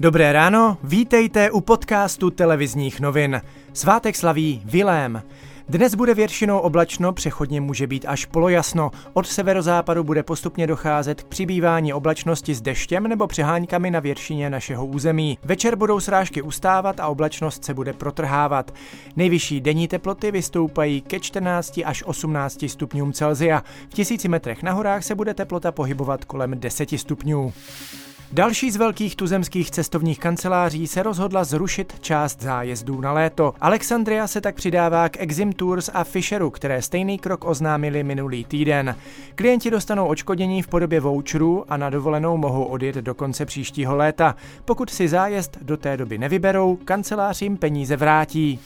Dobré ráno, vítejte u podcastu televizních novin. Svátek slaví Vilém. Dnes bude většinou oblačno, přechodně může být až polojasno. Od severozápadu bude postupně docházet k přibývání oblačnosti s deštěm nebo přeháňkami na většině našeho území. Večer budou srážky ustávat a oblačnost se bude protrhávat. Nejvyšší denní teploty vystoupají ke 14 až 18 stupňům Celzia. V tisíci metrech na horách se bude teplota pohybovat kolem 10 stupňů. Další z velkých tuzemských cestovních kanceláří se rozhodla zrušit část zájezdů na léto. Alexandria se tak přidává k Exim Tours a Fisheru, které stejný krok oznámili minulý týden. Klienti dostanou očkodění v podobě voucherů a na dovolenou mohou odjet do konce příštího léta. Pokud si zájezd do té doby nevyberou, kancelář jim peníze vrátí.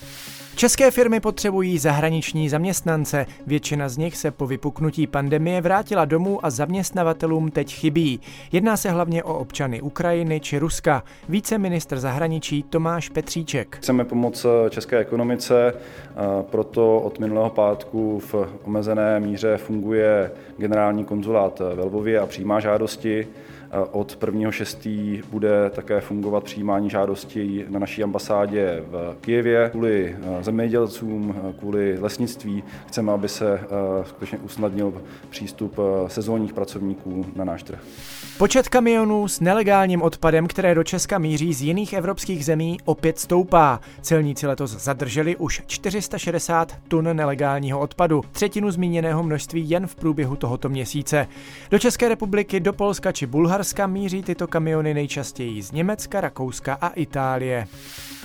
České firmy potřebují zahraniční zaměstnance. Většina z nich se po vypuknutí pandemie vrátila domů a zaměstnavatelům teď chybí. Jedná se hlavně o občany Ukrajiny či Ruska. Více ministr zahraničí Tomáš Petříček. Chceme pomoct české ekonomice, proto od minulého pátku v omezené míře funguje generální konzulát ve Lvově a přijímá žádosti. Od 1.6. bude také fungovat přijímání žádostí na naší ambasádě v Kijevě. Kvůli eh, zemědělcům, eh, kvůli lesnictví chceme, aby se eh, skutečně usnadnil přístup sezónních pracovníků na náš trh. Počet kamionů s nelegálním odpadem, které do Česka míří z jiných evropských zemí, opět stoupá. Celníci letos zadrželi už 460 tun nelegálního odpadu, třetinu zmíněného množství jen v průběhu tohoto měsíce. Do České republiky, do Polska či Bulharska míří tyto kamiony nejčastěji z Německa, Rakouska a Itálie.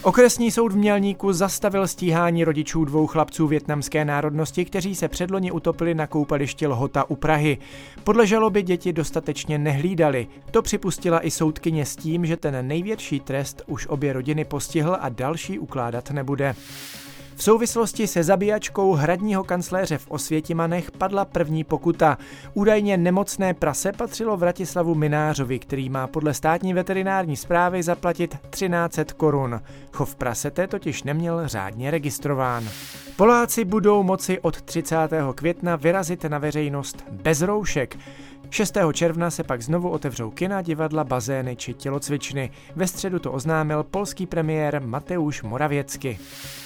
Okresní soud v Mělníku zastavil stíhání rodičů dvou chlapců větnamské národnosti, kteří se předloni utopili na koupališti Lhota u Prahy. Podle žaloby děti dostatečně nehlídali. To připustila i soudkyně s tím, že ten největší trest už obě rodiny postihl a další ukládat nebude. V souvislosti se zabíjačkou hradního kancléře v Osvětimanech padla první pokuta. Údajně nemocné prase patřilo Vratislavu Minářovi, který má podle státní veterinární zprávy zaplatit 1300 korun. Chov prasete totiž neměl řádně registrován. Poláci budou moci od 30. května vyrazit na veřejnost bez roušek. 6. června se pak znovu otevřou kina, divadla, bazény či tělocvičny. Ve středu to oznámil polský premiér Mateusz Moravěcky.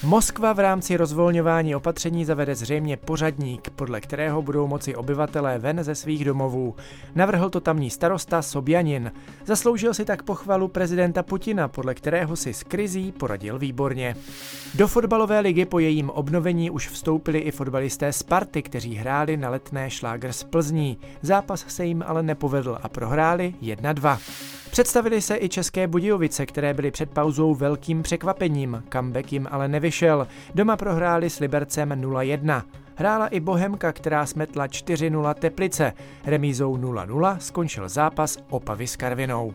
Moskva v rámci rozvolňování opatření zavede zřejmě pořadník, podle kterého budou moci obyvatelé ven ze svých domovů. Navrhl to tamní starosta Sobjanin. Zasloužil si tak pochvalu prezidenta Putina, podle kterého si s krizí poradil výborně. Do fotbalové ligy po jejím obnovení už vstoupili i fotbalisté Sparty, kteří hráli na letné šláger z Plzní. Zápas se jim ale nepovedl a prohráli 1-2. Představili se i České Budějovice, které byly před pauzou velkým překvapením. Comeback jim ale nevyšel. Doma prohráli s Libercem 0-1. Hrála i Bohemka, která smetla 4-0 Teplice. Remízou 0-0 skončil zápas Opavy s Karvinou.